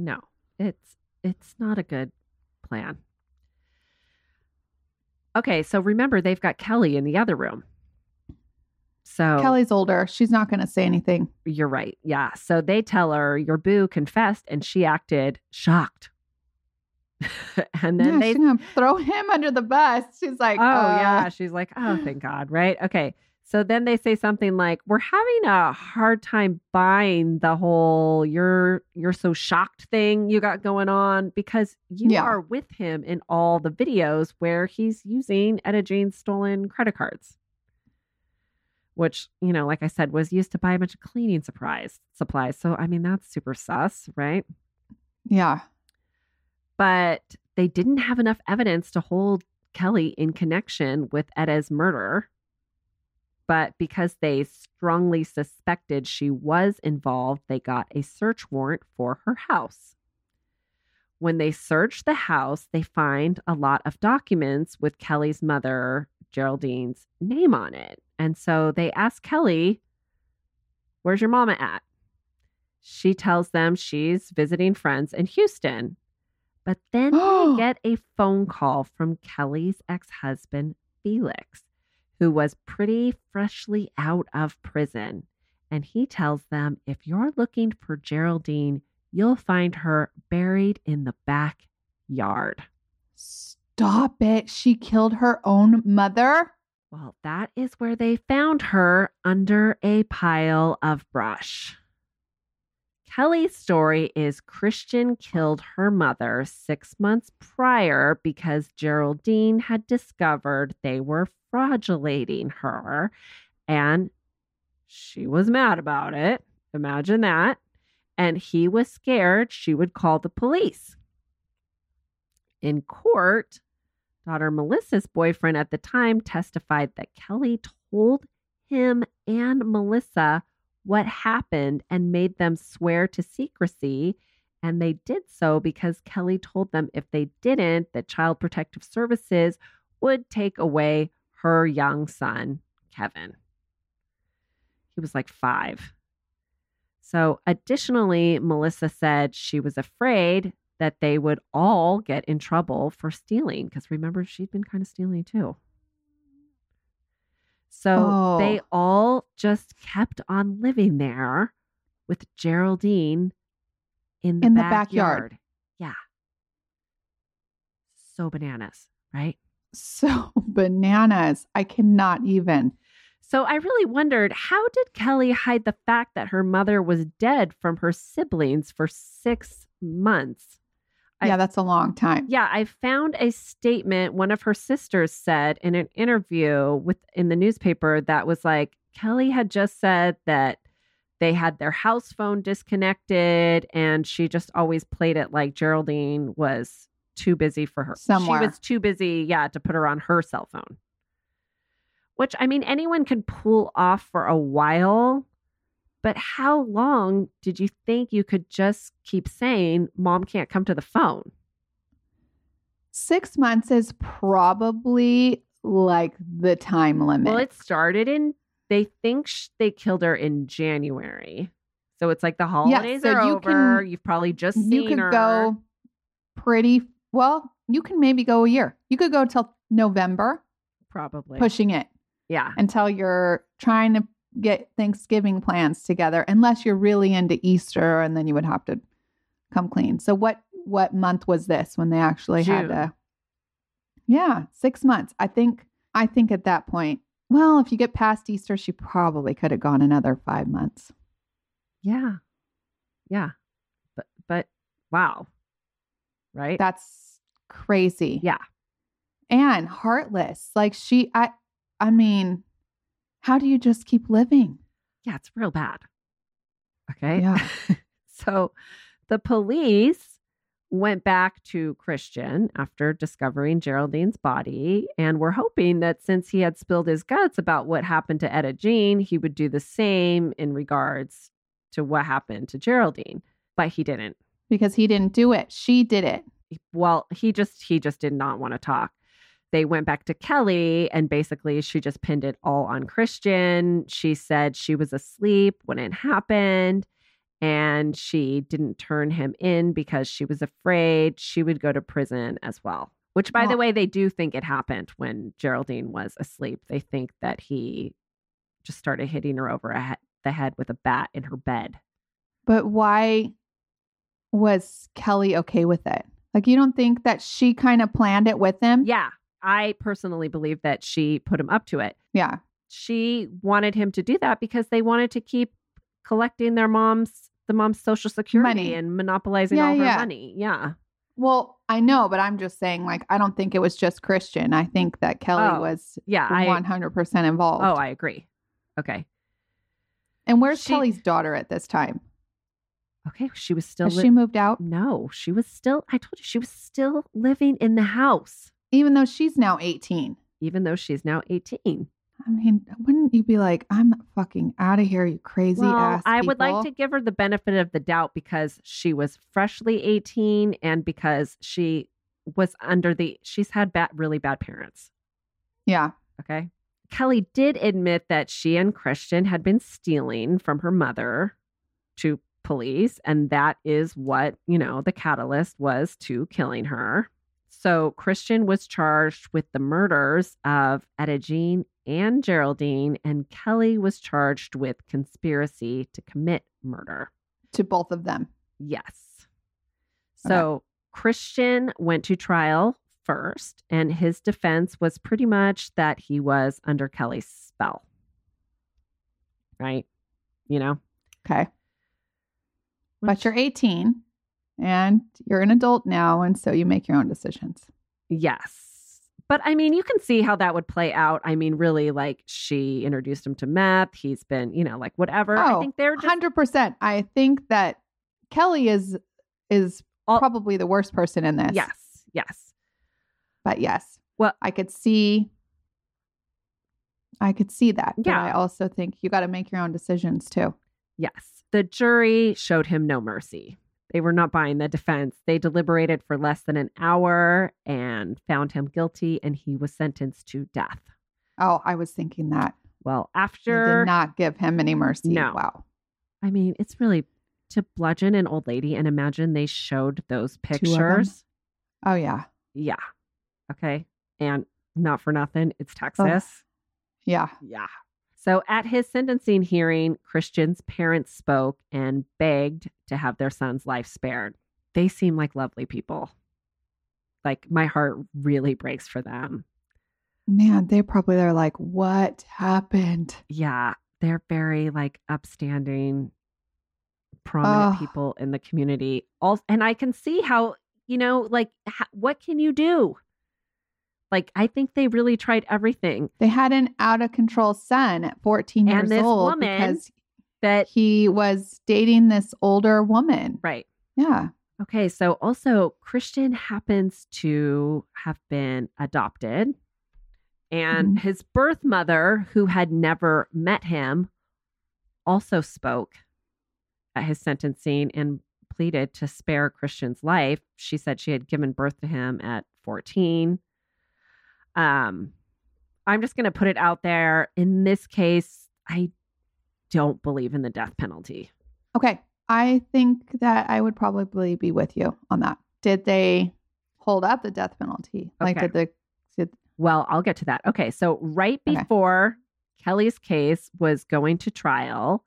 No. It's it's not a good plan. Okay, so remember they've got Kelly in the other room. So Kelly's older. She's not going to say anything. You're right. Yeah. So they tell her your boo confessed and she acted shocked. *laughs* and then yeah, they she's going to throw him under the bus. She's like, Oh, oh, yeah. Uh. She's like, "Oh, thank God." Right? Okay. So then they say something like, "We're having a hard time buying the whole you're you're so shocked thing you got going on because you Yeah. are with him in all the videos where he's using Etta Jane's stolen credit cards." which, you know, like I said, was used to buy a bunch of cleaning supplies supplies. So I mean that's super sus, right? Yeah. But they didn't have enough evidence to hold Kelly in connection with Etta's murder. But because they strongly suspected she was involved, they got a search warrant for her house. When they search the house, they find a lot of documents with Kelly's mother, Geraldine's name on it. And so they ask Kelly, Where's your mama at? She tells them she's visiting friends in Houston. But then they *gasps* get a phone call from Kelly's ex husband, Felix, who was pretty freshly out of prison. And he tells them if you're looking for Geraldine, you'll find her buried in the backyard. Stop it. She killed her own mother. Well, that is where they found her under a pile of brush. Kelly's story is Christian killed her mother six months prior because Geraldine had discovered they were fraudulating her and she was mad about it. Imagine that. And he was scared she would call the police. In court, daughter Melissa's boyfriend at the time testified that Kelly told him and Melissa what happened and made them swear to secrecy. And they did so because Kelly told them if they didn't, that Child Protective Services would take away her young son, Kevin. He was like five. So, additionally, Melissa said she was afraid that they would all get in trouble for stealing because remember, she'd been kind of stealing too. So they Oh. all just kept on living there with Geraldine in the, In the backyard. backyard. Yeah. So bananas, right? So *laughs* bananas. I cannot even. So I really wondered how did Kelly hide the fact that her mother was dead from her siblings for six months? I- yeah, that's a long time. Yeah, I found a statement one of her sisters said in an interview with in the newspaper that was like Kelly had just said that they had their house phone disconnected and she just always played it like Geraldine was too busy for her. Somewhere. She was too busy, yeah, to put her on her cell phone. Which I mean anyone can pull off for a while, but how long did you think you could just keep saying mom can't come to the phone? Six months is probably like the time limit. Well, it started in, they think sh- they killed her in January. So it's like the holidays so are you over. can- You've probably just seen you could her. go pretty well. You can maybe go a year. You could go till November, Probably. pushing it Yeah. until you're trying to get Thanksgiving plans together. Unless you're really into Easter, and then you would have to come clean. So what what month was this when they actually had June. to? Yeah, six months. I think. I think at that point. Well, if you get past Easter, she probably could have gone another five months. Yeah. Yeah. But, but wow. Right? That's crazy. yeah. and heartless. Like she, I, I mean, how do you just keep living? Yeah. It's real bad. Okay. Yeah. *laughs* so the police went back to Christian after discovering Geraldine's body and were hoping that since he had spilled his guts about what happened to Etta Jean, he would do the same in regards to what happened to Geraldine. But he didn't. Because he didn't do it. She did it. Well, he just he just did not want to talk. They went back to Kelly and basically she just pinned it all on Christian. She said she was asleep when it happened and she didn't turn him in because she was afraid she would go to prison as well. Which, by the way, they do think it happened when Geraldine was asleep. They think that he just started hitting her over he- the head with a bat in her bed. But why was Kelly okay with it? Like, you don't think that she kind of planned it with him? Yeah, I personally believe that she put him up to it. Yeah. She wanted him to do that because they wanted to keep collecting their mom's the mom's social security Money. and monopolizing Yeah, all her yeah. money. Yeah. Well, I know, but I'm just saying, like, I don't think it was just Christian. I think that Kelly Oh, was Yeah. 100% involved. Oh, I agree. Okay. And where's She- Kelly's daughter at this time? Okay. She was still. Has li- she moved out? no, she was still. I told you she was still living in the house, Even though she's now 18. even though she's now 18. I mean, wouldn't you be like, I'm fucking out of here, you crazy well, ass? I would like to give her the benefit of the doubt because she was freshly 18 and because she was under the. She's had bad, really bad parents. Yeah. Okay. Kelly did admit that she and Christian had been stealing from her mother to police, and that is what, you know, the catalyst was to killing her. So Christian was charged with the murders of Etta Jean and Geraldine, and Kelly was charged with conspiracy to commit murder. To both of them. Yes. So Christian went to trial first, and his defense was pretty much that he was under Kelly's spell. Right? You know? Okay. But you're 18 and you're an adult now. And so you make your own decisions. Yes. But I mean, you can see how that would play out. I mean, really, like she introduced him to meth. He's been, you know, like whatever. I Oh, think they're just 100%. I think that Kelly is is All- probably the worst person in this. yes, yes. But yes. Well- I could see I could see that. But Yeah. I also think you got to make your own decisions too. Yes. The jury showed him no mercy. They were not buying the defense. They deliberated for less than an hour and found him guilty, and he was sentenced to death. Oh, I was thinking that. Well, They after, did not give him any mercy. No. Wow. I mean, it's really to bludgeon an old lady and imagine they showed those pictures. Oh yeah. Yeah. Okay. And not for nothing, it's Texas. Yeah. Yeah. So at his sentencing hearing, Christian's parents spoke and begged to have their son's life spared. They seem like lovely people. Like my heart really breaks for them. Man, they probably they're like, what happened? Yeah, they're very like upstanding prominent Ugh. people in the community. All and I can see how, you know, like ha- what can you do? Like I think they really tried everything They had an out of control son at 14 And years old because that he was dating this older woman. right. Yeah. Okay, so also Christian happens to have been adopted, and Mhm. his birth mother, who had never met him, also spoke at his sentencing and pleaded to spare Christian's life. She said she had given birth to him at 14. Um, I'm just going to put it out there. In this case, I don't believe in the death penalty. Okay. I think that I would probably be with you on that. Did they hold up the death penalty? Like, Okay. did the, did, Well, I'll get to that. Okay. So, right Okay. before Kelly's case was going to trial,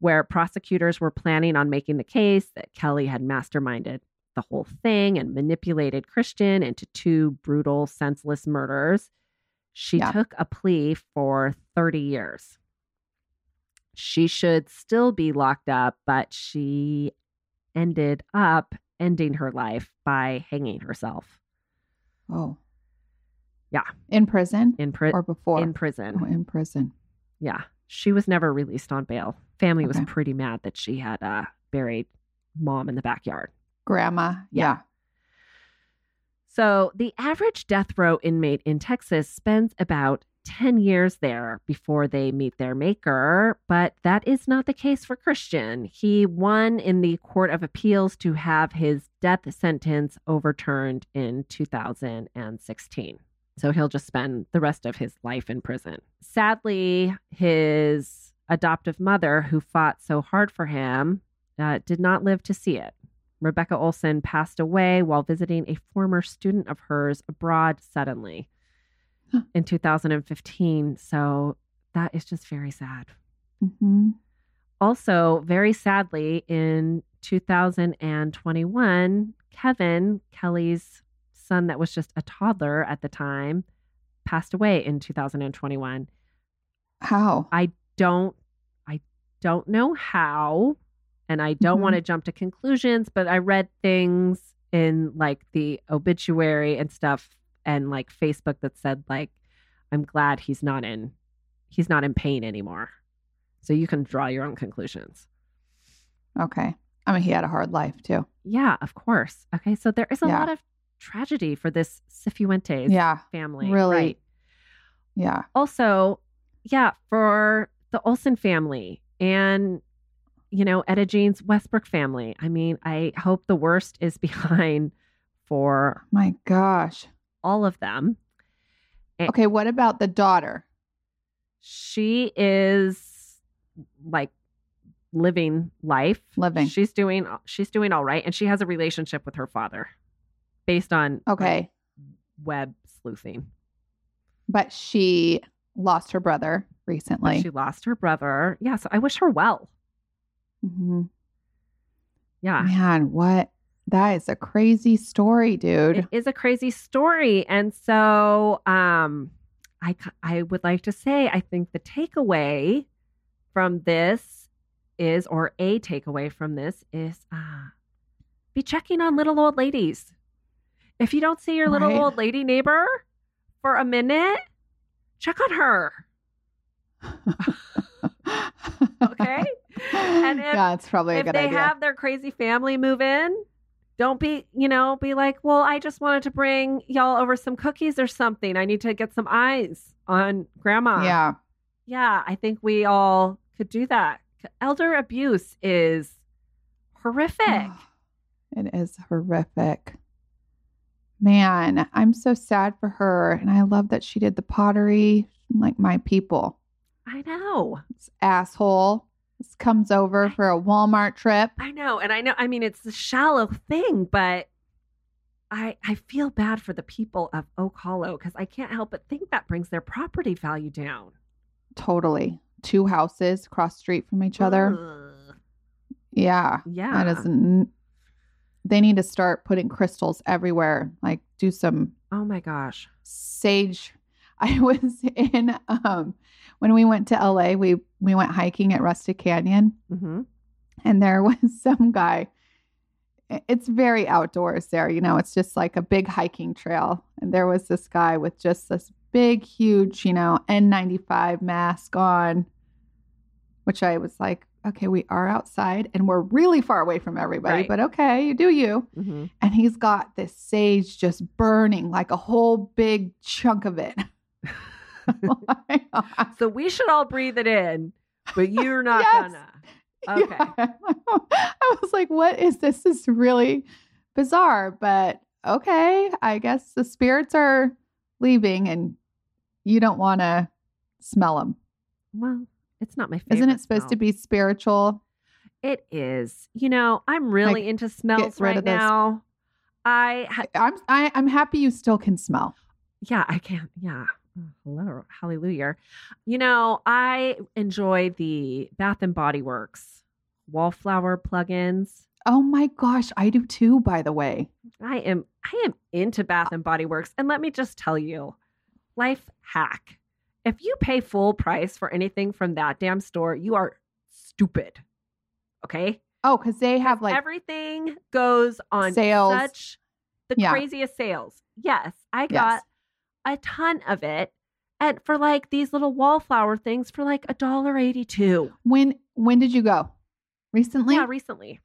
where prosecutors were planning on making the case that Kelly had masterminded the whole thing and manipulated Christian into two brutal, senseless murders, she Yeah. took a plea for 30 years. She should still be locked up, but she ended up ending her life by hanging herself oh. Yeah. In prison in, prison. or before? in prison. Oh, in prison. Yeah. She was never released on bail. Family was pretty mad that she had uh, buried mom in the backyard. Grandma. Yeah. Yeah. So the average death row inmate in Texas spends about 10 years there before they meet their maker, but that is not the case for Christian. He won in the Court of Appeals to have his death sentence overturned in 2016. So he'll just spend the rest of his life in prison. Sadly, his adoptive mother, who fought so hard for him, uh, did not live to see it. Rebecca Olson passed away while visiting a former student of hers abroad suddenly Huh. in 2015. So that is just very sad. hmm Also, very sadly, in 2021, Kevin, Kelly's son that was just a toddler at the time, passed away in 2021. How? I don't I don't know how and I don't Mhm. want to jump to conclusions, but I read things in like the obituary and stuff and like Facebook that said like I'm glad he's not in he's not in pain anymore. So you can draw your own conclusions. Okay. I mean, he had a hard life too. Yeah, of course. Okay. So there is a Yeah. lot of tragedy for this Cifuentes Yeah. family. Really. Right. Yeah. Also, yeah, for the Olson family and, you know, Etta Jean's Westbrook family. I mean, I hope the worst is *laughs* behind for My gosh. all of them. Okay. What about the daughter? She is like living life. Living. She's doing she's doing all right and she has a relationship with her father based on Okay. web sleuthing. But she lost her brother But recently. She lost her brother. Yeah, so I wish her well. Mhm. Yeah. Man, what? That is a crazy story, dude. It is a crazy story. And so um I, I would like to say I think the takeaway from this is or a takeaway from this is uh be checking on little old ladies. If you don't see your little Right. old lady neighbor for a minute, check on her. *laughs* Okay? And *laughs* if- yeah, it's probably a if good they idea. have their crazy family move in, don't be, you know, be like, well, I just wanted to bring y'all over some cookies or something. I need to get some eyes on grandma. yeah. Yeah, I think we all could do that. Elder abuse is horrific. *sighs* It is horrific. Man, I'm so sad for her. And I love that she did the pottery. Like my people. I know. This asshole. This comes over for a Walmart trip. I know. And I know, I mean, it's a shallow thing, but I I feel bad for the people of Oak Hollow because I can't help but think that brings their property value down. Totally. Two houses cross street from each other. Ugh. Yeah. Yeah. That isn't. They need to start putting crystals everywhere. Like do some Oh my gosh. sage. I *laughs* was in um when we went to LA, we we went hiking at Rustic Canyon hmm and there *laughs* was some guy it's very outdoors there, you know, it's just like a big hiking trail. And there was this guy with just this big huge, you know, N95 mask on which I was like, okay, we are outside and we're really far away from everybody, Right. but okay, you do you hmm and he's got this sage just burning like a whole big chunk of it. *laughs* *laughs* So we should all breathe it in, but you're not *laughs* Yes. gonna. *laughs* Okay. Yeah. I was like, what is this? This is really bizarre, but okay. I guess the spirits are leaving and you don't want to smell them. Well, it's not my favorite. Isn't it supposed to be spiritual? It is. You know, I'm really Like, into smells right now. I ha- I'm I, I'm happy you still can smell. yeah, I can't. Yeah. Oh, Hello, hallelujah. You know, I enjoy the Bath and Body Works wallflower plugins. Oh my gosh, I do too, by the way. I am I am into Bath and Body Works and let me just tell you, life hack. If you pay full price for anything from that damn store, you are stupid. Okay? Oh, because they have like Everything goes on Sales. such the Yeah. craziest sales. Yes, I Yes. A ton of it. And for like these little wallflower things for like a dollar eighty two. when when did you go? Recently? Yeah, recently.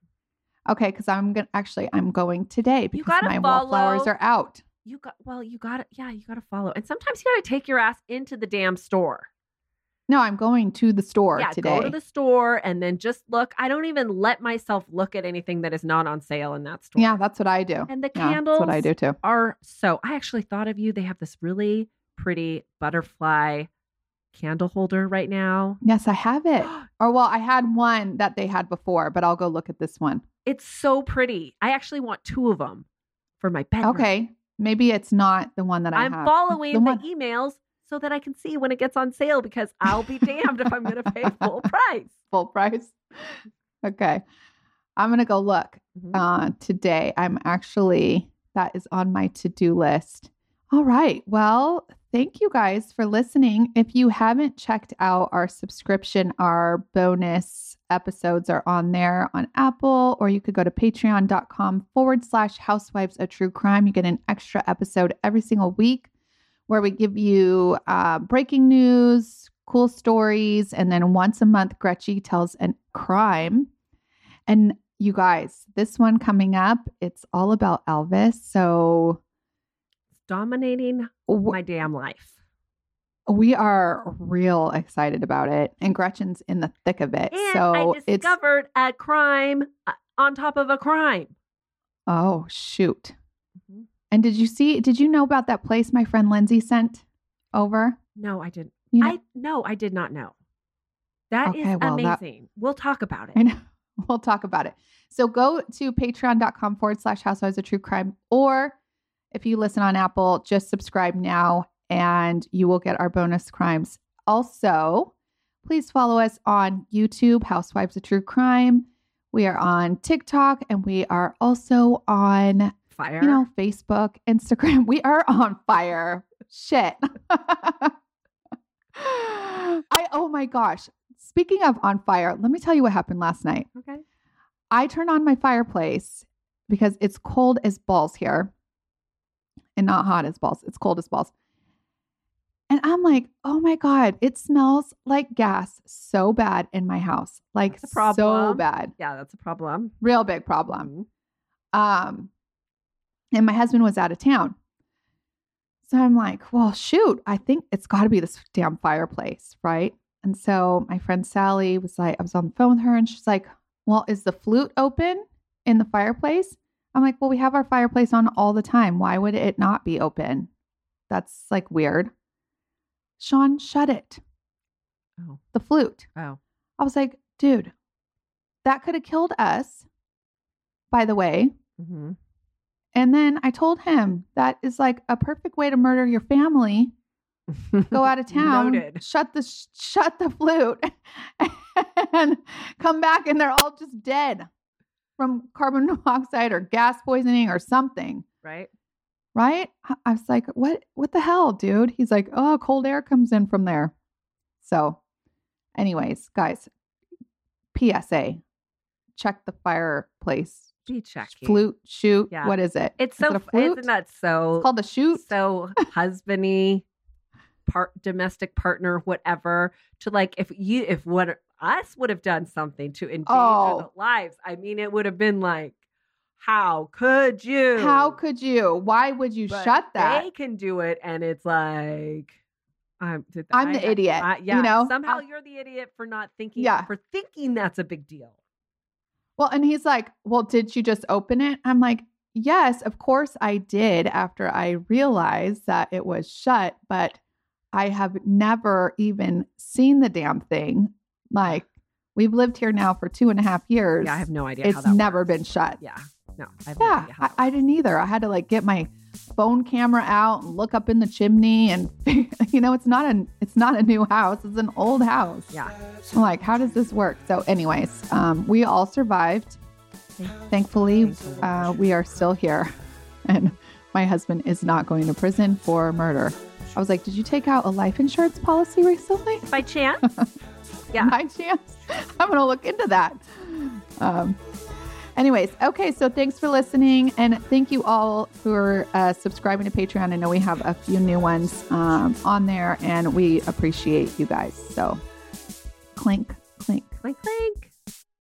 Okay, because I'm gonna actually I'm going today because gotta my wallflowers are out. You got well, you got to yeah, you got to follow. And sometimes you got to take your ass into the damn store. No, I'm going to the store yeah, today. go to the store and then just look. I don't even let myself look at anything that is not on sale in that store. yeah, that's what I do. And the Yeah, candles that's what I do too. are so I actually thought of you. They have this really pretty butterfly candle holder right now. Yes, I have it. *gasps* Or well, I had one that they had before, but I'll go look at this one. It's so pretty. I actually want two of them for my bedroom. Okay, maybe it's not the one that I I'm have. following The the, emails so that I can see when it gets on sale because I'll be damned if I'm going to pay full *laughs* price. full price. Okay, I'm gonna go look. Mhm. uh, today. I'm actually, that is on my to do list. All right. Well, thank you guys for listening. If you haven't checked out our subscription, our bonus episodes are on there on Apple, or you could go to patreon.com forward slash housewives of true crime. You get an extra episode every single week where we give you uh, breaking news, cool stories. And then once a month, Gretchy tells a crime. And you guys, this one coming up, it's all about Elvis. So it's Dominating w- my damn life. we are real excited about it. And Gretchen's in the thick of it. And so I it's discovered a crime uh, on top of a crime. oh shoot. And did you see? Did you know about that place my friend Lindsay sent over? No, I didn't. You know, I no, I did not know. That is Okay, well, that- amazing. We'll talk about it. I know. *laughs* We'll talk about it. So go to patreon.com forward slash housewives of true crime. Or if you listen on Apple, just subscribe now and you will get our bonus crimes. Also, please follow us on YouTube, Housewives of True Crime. We are on TikTok and we are also on, Fire. you know, Facebook, Instagram. *laughs* We are on fire. Shit. *laughs* I, oh my gosh. Speaking of on fire, let me tell you what happened last night. okay. I turn on my fireplace because it's cold as balls here and not hot as balls. It's cold as balls. And I'm like, oh my God, it smells like gas so bad in my house. Like so bad. Yeah, that's a problem. Real big problem. Mhm. Um, and my husband was out of town. So I'm like, well, shoot, I think it's got to be this damn fireplace, right? And so my friend Sally was like, I was on the phone with her and she's like, well, is the flute open in the fireplace? I'm like, well, we have our fireplace on all the time. Why would it not be open? That's like weird. Sean, shut it. Oh. The flute. Oh. I was like, dude, that could have killed us, by the way. hmm And then I told him that is like a perfect way to murder your family. Go out of *laughs* town, Noted. shut the sh- shut the flute, *laughs* and come back, and they're all just dead from carbon *laughs* monoxide or gas poisoning or something. Right? Right? I- I was like, what? What the hell, dude? He's like, oh, cold air comes in from there. So, anyways, guys, PSA: check the fireplace Be checking. flute shoot. Yeah. What is it? It's Is so it a flute? isn't that so It's called a shoot. so *laughs* husbandy part domestic partner whatever to like if you if what us would have done something to endanger Oh. the lives i mean it would have been like how could you How could you? Why would you But shut that? they can do it and it's like i'm did I'm I- the idiot, I- you know? somehow I- you're the idiot for not thinking Yeah. for thinking that's a big deal Well, and he's like, Well, did you just open it? I'm like, Yes, of course I did after I realized that it was shut, but I have never even seen the damn thing. Like, we've lived here now for two and a half years. yeah i have no idea how it's never works. been shut. yeah no I Yeah, I, I didn't either. I had to like get my phone camera out and look up in the chimney, and *laughs* you know, it's not a it's not a new house; it's an old house. Yeah. I'm like, how does this work? So, anyways, um, we all survived. Thankfully, Thankfully. uh, we are still here, and my husband is not going to prison for murder. I was like, did you take out a life insurance policy recently? by chance *laughs* Yeah. By chance? I'm going to look into that. Um, anyways, okay. So thanks for listening. And thank you all for uh, subscribing to Patreon. I know we have a few new ones um, on there and we appreciate you guys. So clink, clink. clink clink